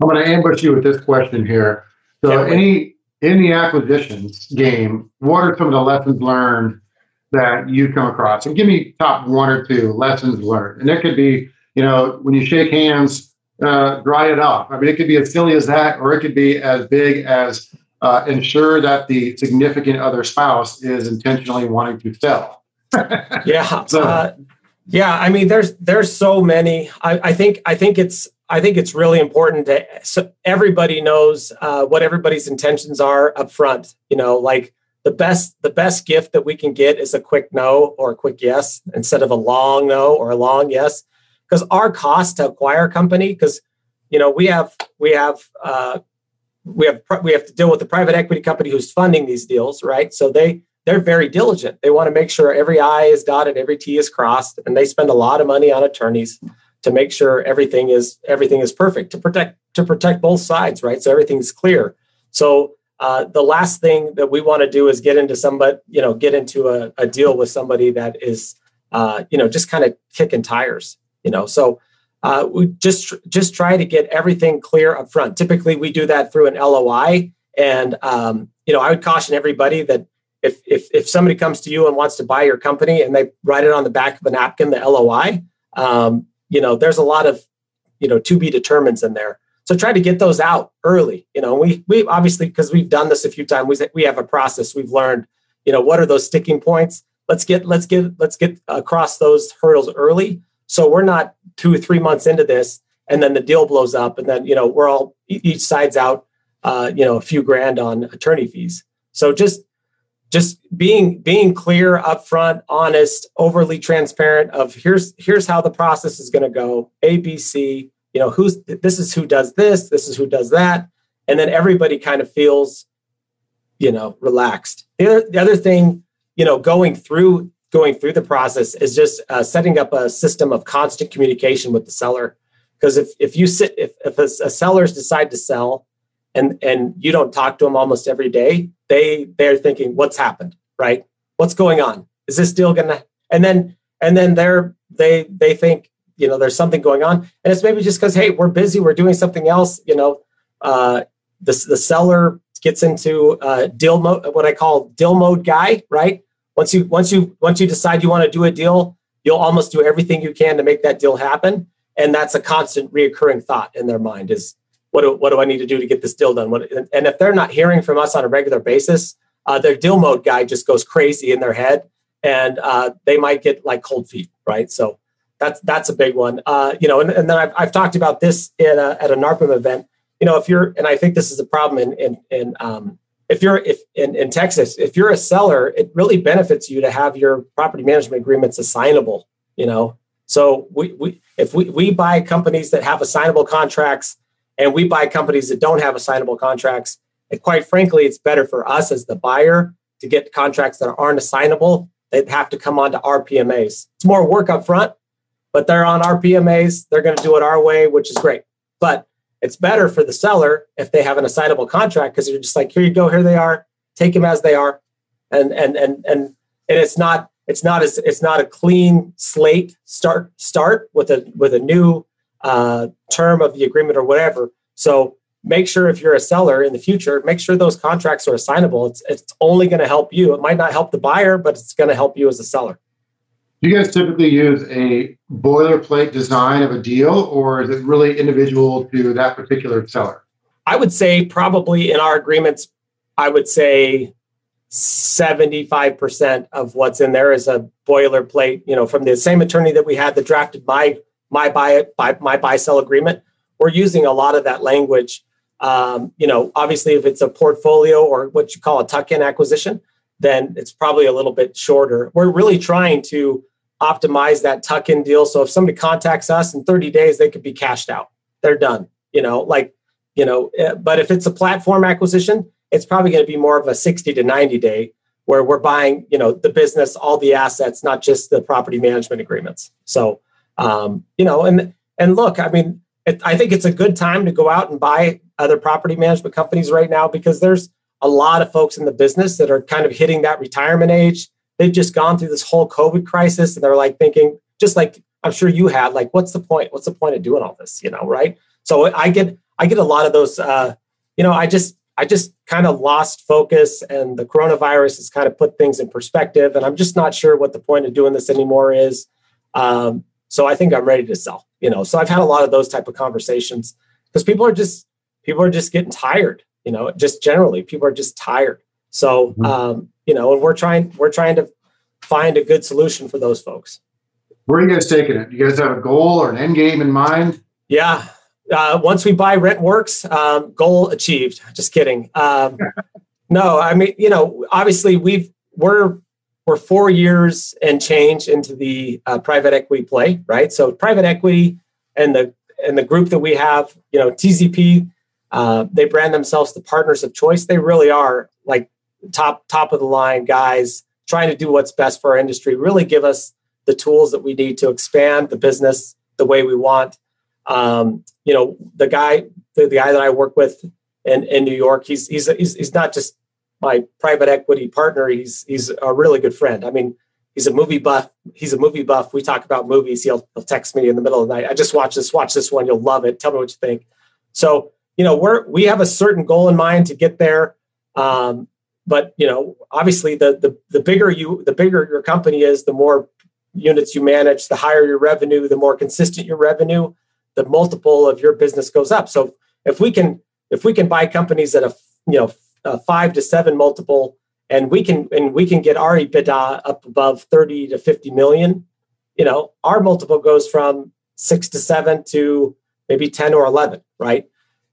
I'm going to ambush you with this question here. So, any in the acquisitions game, what are some of the lessons learned that you come across? And give me top one or two lessons learned. And it could be, you know, when you shake hands, uh, dry it off. I mean, it could be as silly as that, or it could be as big as uh, ensure that the significant other spouse is intentionally wanting to sell. yeah So- uh, yeah i mean there's there's so many. I, I think i think it's i think it's really important that so everybody knows uh, what everybody's intentions are up front you know like the best the best gift that we can get is a quick no or a quick yes instead of a long no or a long yes. Because our cost to acquire a company because you know we have we have uh, we have we have to deal with the private equity company who's funding these deals right? So they they're very diligent. They want to make sure every I is dotted, every T is crossed, and they spend a lot of money on attorneys to make sure everything is everything is perfect to protect to protect both sides, right? So everything's clear. So uh, the last thing that we want to do is get into somebody, you know, get into a, a deal with somebody that is, uh, you know, just kind of kicking tires, you know. So uh, we just just try to get everything clear up front. Typically, we do that through an LOI, and um, you know, I would caution everybody that if if if somebody comes to you and wants to buy your company and they write it on the back of a napkin, the LOI, um, you know, there's a lot of you know to be determines in there. So try to get those out early. You know, we we obviously because we've done this a few times, we we have a process. We've learned, you know, what are those sticking points. Let's get let's get let's get across those hurdles early. So we're not two or three months into this, and then the deal blows up, and then you know we're all each side's out, uh, you know, a few grand on attorney fees. So just just being being clear upfront honest overly transparent of here's here's how the process is going to go a b c you know who's this is who does this this is who does that. And then everybody kind of feels you know relaxed. The other, the other thing you know going through going through the process is just uh, setting up a system of constant communication with the seller. Because if if you sit if, if a, a sellers decide to sell and and you don't talk to them almost every day they they're thinking what's happened? Right? What's going on? Is this deal gonna and then and then they're they they think you know there's something going on. And it's maybe just because hey we're busy we're doing something else you know uh the, the seller gets into uh deal mode what i call deal mode guy right? Once you once you once you decide you want to do a deal you'll almost do everything you can to make that deal happen. And that's a constant reoccurring thought in their mind is what do, what do I need to do to get this deal done? What, and if they're not hearing from us on a regular basis, uh, their deal mode guy just goes crazy in their head, and uh, they might get like cold feet, right? So that's that's a big one. Uh, you know, and, and then I've, I've talked about this at a, at a NARPM event. You know, if you're, and I think this is a problem in in, in um, if you're if in, in Texas, if you're a seller, it really benefits you to have your property management agreements assignable. You know, so we, we if we, we buy companies that have assignable contracts and we buy companies that don't have assignable contracts. And quite frankly, it's better for us as the buyer to get contracts that aren't assignable. They'd have to come onto our PMAs. It's more work up front, but they're on our PMAs. They're going to do it our way, which is great. But it's better for the seller if they have an assignable contract because you're just like, here you go, here they are, take them as they are, and and and and and it's not it's not as it's not a clean slate start start with a with a new uh, term of the agreement or whatever. So make sure if you're a seller in the future, make sure those contracts are assignable. It's it's only going to help you. It might not help the buyer, but it's going to help you as a seller. Do you guys typically use a boilerplate design of a deal, or is it really individual to that particular seller? I would say probably in our agreements, I would say 75% of what's in there is a boilerplate, you know, from the same attorney that we had that drafted my my buy, buy my buy sell agreement. We're using a lot of that language. Um, you know, obviously, if it's a portfolio or what you call a tuck-in acquisition, then it's probably a little bit shorter. We're really trying to optimize that tuck-in deal. So if somebody contacts us in 30 days, they could be cashed out. They're done. You know, like you know. Eh, but if it's a platform acquisition, it's probably going to be more of a 60 to 90 day where we're buying, you know, the business, all the assets, not just the property management agreements. So um, you know, and and look, I mean, it, I think it's a good time to go out and buy other property management companies right now because there's a lot of folks in the business that are kind of hitting that retirement age. They've just gone through this whole COVID crisis, and they're like thinking, just like I'm sure you had, like, what's the point? What's the point of doing all this? You know, right? So I get I get a lot of those. Uh, you know, I just I just kind of lost focus, and the coronavirus has kind of put things in perspective, and I'm just not sure what the point of doing this anymore is. Um, so I think I'm ready to sell. You know, so I've had a lot of those type of conversations because people are just people are just getting tired. You know, just generally people are just tired. So mm-hmm. um, you know, and we're trying we're trying to find a good solution for those folks. Where are you guys taking it? You guys have a goal or an end game in mind? Yeah. Uh, once we buy RentWorks, um, goal achieved. Just kidding. Um, no, I mean, you know, obviously we've we're we're four years and change into the uh, private equity play, right? So private equity and the and the group that we have, you know, TZP, uh, they brand themselves the partners of choice. They really are like top top of the line guys trying to do what's best for our industry. Really give us the tools that we need to expand the business the way we want. Um, you know, the guy the, the guy that I work with in, in New York, he's he's he's, he's not just my private equity partner. He's he's a really good friend. I mean, he's a movie buff. He's a movie buff. We talk about movies. He'll, he'll text me in the middle of the night. I just watch this. Watch this one. You'll love it. Tell me what you think. So you know, we're we have a certain goal in mind to get there. Um, but you know, obviously, the the the bigger you the bigger your company is, the more units you manage, the higher your revenue, the more consistent your revenue, the multiple of your business goes up. So if we can if we can buy companies at a you know a five to seven multiple and we can and we can get our EBITDA up above 30 to 50 million, you know, our multiple goes from six to seven to maybe 10 or 11, right?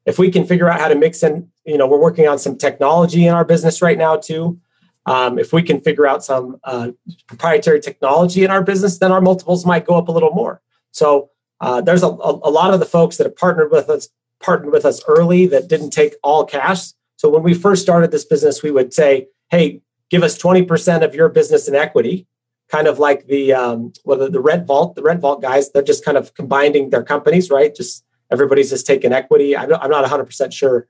If we can figure out how to mix in, you know, we're working on some technology in our business right now too. Um, if we can figure out some uh, proprietary technology in our business, then our multiples might go up a little more. So uh, there's a, a, lot of the folks that have partnered with us partnered with us early that didn't take all cash. So when we first started this business, we would say, hey, give us 20% of your business in equity, kind of like the um, well, the, the Rent Vault, the Rent Vault guys, they're just kind of combining their companies, right? Just everybody's just taking equity. I'm not, I'm not 100% sure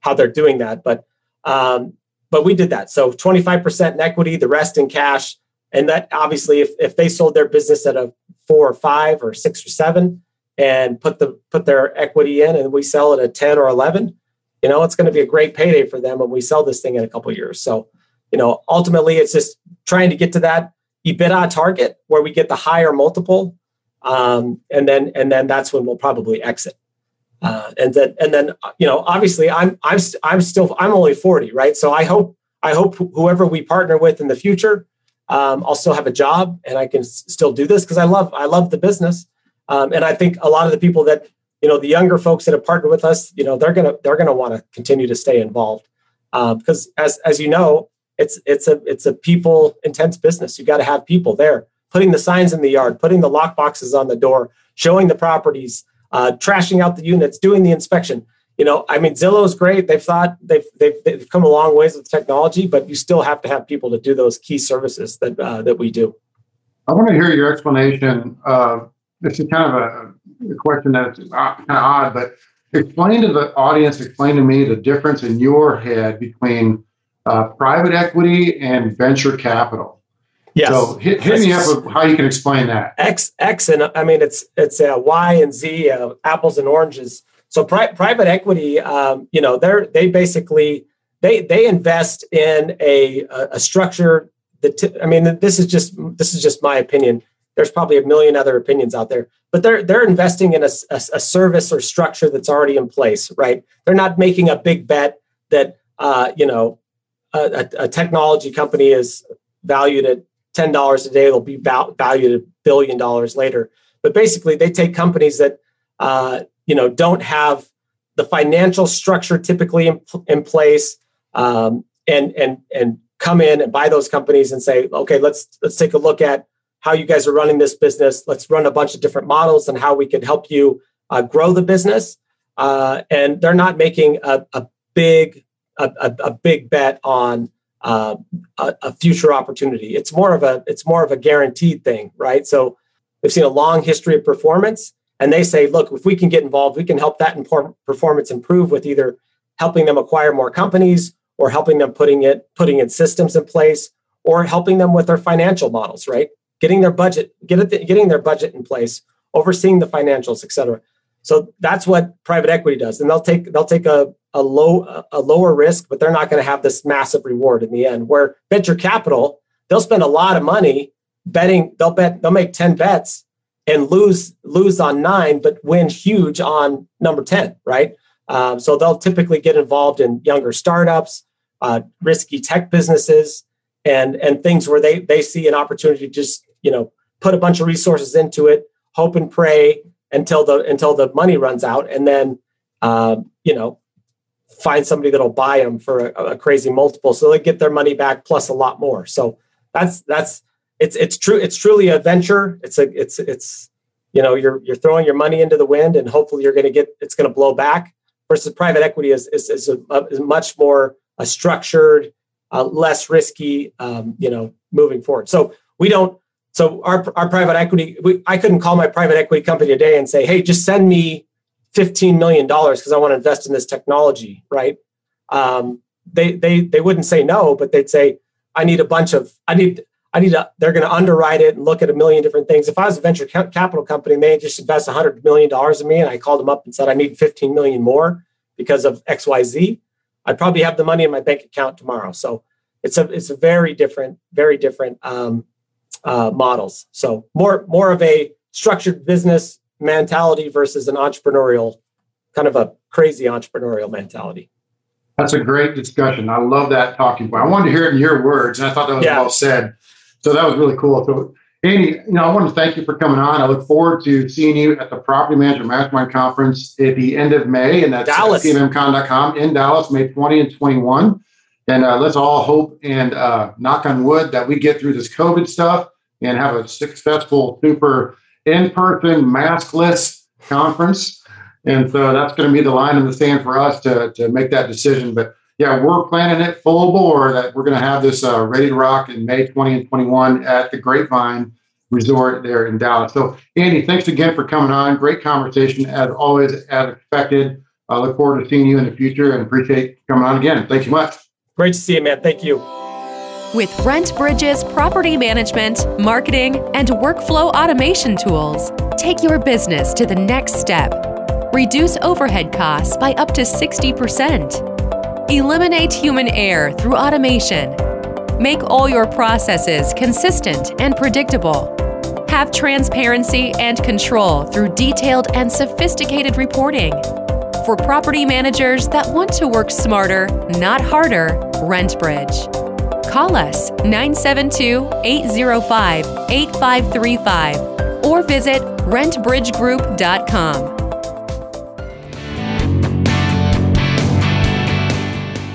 how they're doing that, but um, but we did that. So 25% in equity, the rest in cash. And that obviously, if, if they sold their business at a four or five or six or seven and put the put their equity in and we sell it at 10 or 11, you know, it's going to be a great payday for them when we sell this thing in a couple years. So you know, ultimately it's just trying to get to that EBITDA target where we get the higher multiple. Um, and then, and then that's when we'll probably exit. Uh, and then, and then, you know, obviously I'm, I'm, I'm still, I'm only 40, right? So I hope, I hope whoever we partner with in the future, um, I'll still have a job and I can s- still do this because I love, I love the business. Um, and I think a lot of the people that, you know, the younger folks that have partnered with us, you know, they're gonna, they're gonna want to continue to stay involved uh, because as, as you know, it's it's a it's a people intense business. You got to have people there, putting the signs in the yard, putting the lock boxes on the door, showing the properties, uh, trashing out the units, doing the inspection. You know, I mean, Zillow's great. They've thought they've they've, they've come a long ways with technology, but you still have to have people to do those key services that uh, that we do. I want to hear your explanation. Uh, this is kind of a, a question that's kind of odd, but explain to the audience, explain to me the difference in your head between uh, private equity and venture capital. Yes. So hit, hit me up with how you can explain that. X X and I mean it's it's uh, Y and Z, uh, apples and oranges. So pri- private equity, um, you know, they're they basically they they invest in a a, structure that t- I mean this is just this is just my opinion. There's probably a million other opinions out there, but they're they're investing in a, a, a service or structure that's already in place, right? They're not making a big bet that uh, you know a, a technology company is valued at ten dollars a day, they'll be valued at a billion dollars later. But basically, they take companies that uh, you know don't have the financial structure typically in, in place, um, and and and come in and buy those companies and say, okay, let's let's take a look at how you guys are running this business. Let's run a bunch of different models and how we can help you uh, grow the business. Uh, and they're not making a, a big a, a, a big bet on uh, a, future opportunity. It's more of a it's more of a guaranteed thing, right? So they've seen a long history of performance, and they say, look, if we can get involved, we can help that performance improve with either helping them acquire more companies or helping them putting it putting in systems in place or helping them with their financial models, right? Getting their budget, get getting their budget in place, overseeing the financials, et cetera. So that's what private equity does, and they'll take they'll take a a low a lower risk, but they're not going to have this massive reward in the end. Where venture capital, they'll spend a lot of money betting. They'll bet they'll make ten bets and lose lose on nine, but win huge on number ten. Right. Um, so they'll typically get involved in younger startups, uh, risky tech businesses, and and things where they they see an opportunity to just you know put a bunch of resources into it, hope and pray until the until the money runs out, and then uh, you know find somebody that'll buy them for a, a, crazy multiple so they get their money back plus a lot more. So that's that's it's it's true it's truly a venture. It's a it's it's you know you're you're throwing your money into the wind and hopefully you're going to get it's going to blow back versus private equity is is, is, a, is much more a structured uh, less risky um, you know moving forward. So we don't so our, our private equity we, i couldn't call my private equity company today and say hey just send me $15 million because I want to invest in this technology, right? Um, they, they, they wouldn't say no, but they'd say, I need a bunch of, I need, I need to, they're going to underwrite it and look at a million different things. If I was a venture capital company they just invest $100 million in me and I called them up and said, I need 15 million more because of XYZ, I'd probably have the money in my bank account tomorrow. So it's a, it's a very different, very different um, uh, models. So more, more of a structured business mentality versus an entrepreneurial kind of a crazy entrepreneurial mentality. That's a great discussion. I love that talking point. I wanted to hear it in your words, and I thought that was yeah. well said. So that was really cool. So, Andy, you know, I want to thank you for coming on. I look forward to seeing you at the Property Manager Mastermind Conference at the end of May, and that's Dallas. at pmmcon.com in Dallas, May 20 and 21. And uh, let's all hope and uh, knock on wood that we get through this COVID stuff and have a successful, super in-person, maskless conference. And so that's going to be the line in the sand for us to, to make that decision. But yeah, we're planning it full bore that we're going to have this uh, ready to rock in May 20 and 21 at the Grapevine Resort there in Dallas. So, Andy, thanks again for coming on. Great conversation as always, as expected. I look forward to seeing you in the future and appreciate coming on again. Thank you much. Great to see you, man. Thank you. With RentBridge's property management, marketing, and workflow automation tools, take your business to the next step Reduce overhead costs by up to 60%. Eliminate human error through automation. Make all your processes consistent and predictable. Have transparency and control through detailed and sophisticated reporting. For property managers that want to work smarter, not harder, RentBridge. Call us 972 805 8535 or visit rentbridgegroup.com.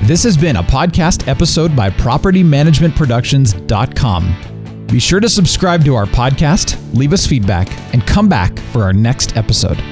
This has been a podcast episode by PropertyManagementProductions.com. Be sure to subscribe to our podcast, leave us feedback, and come back for our next episode.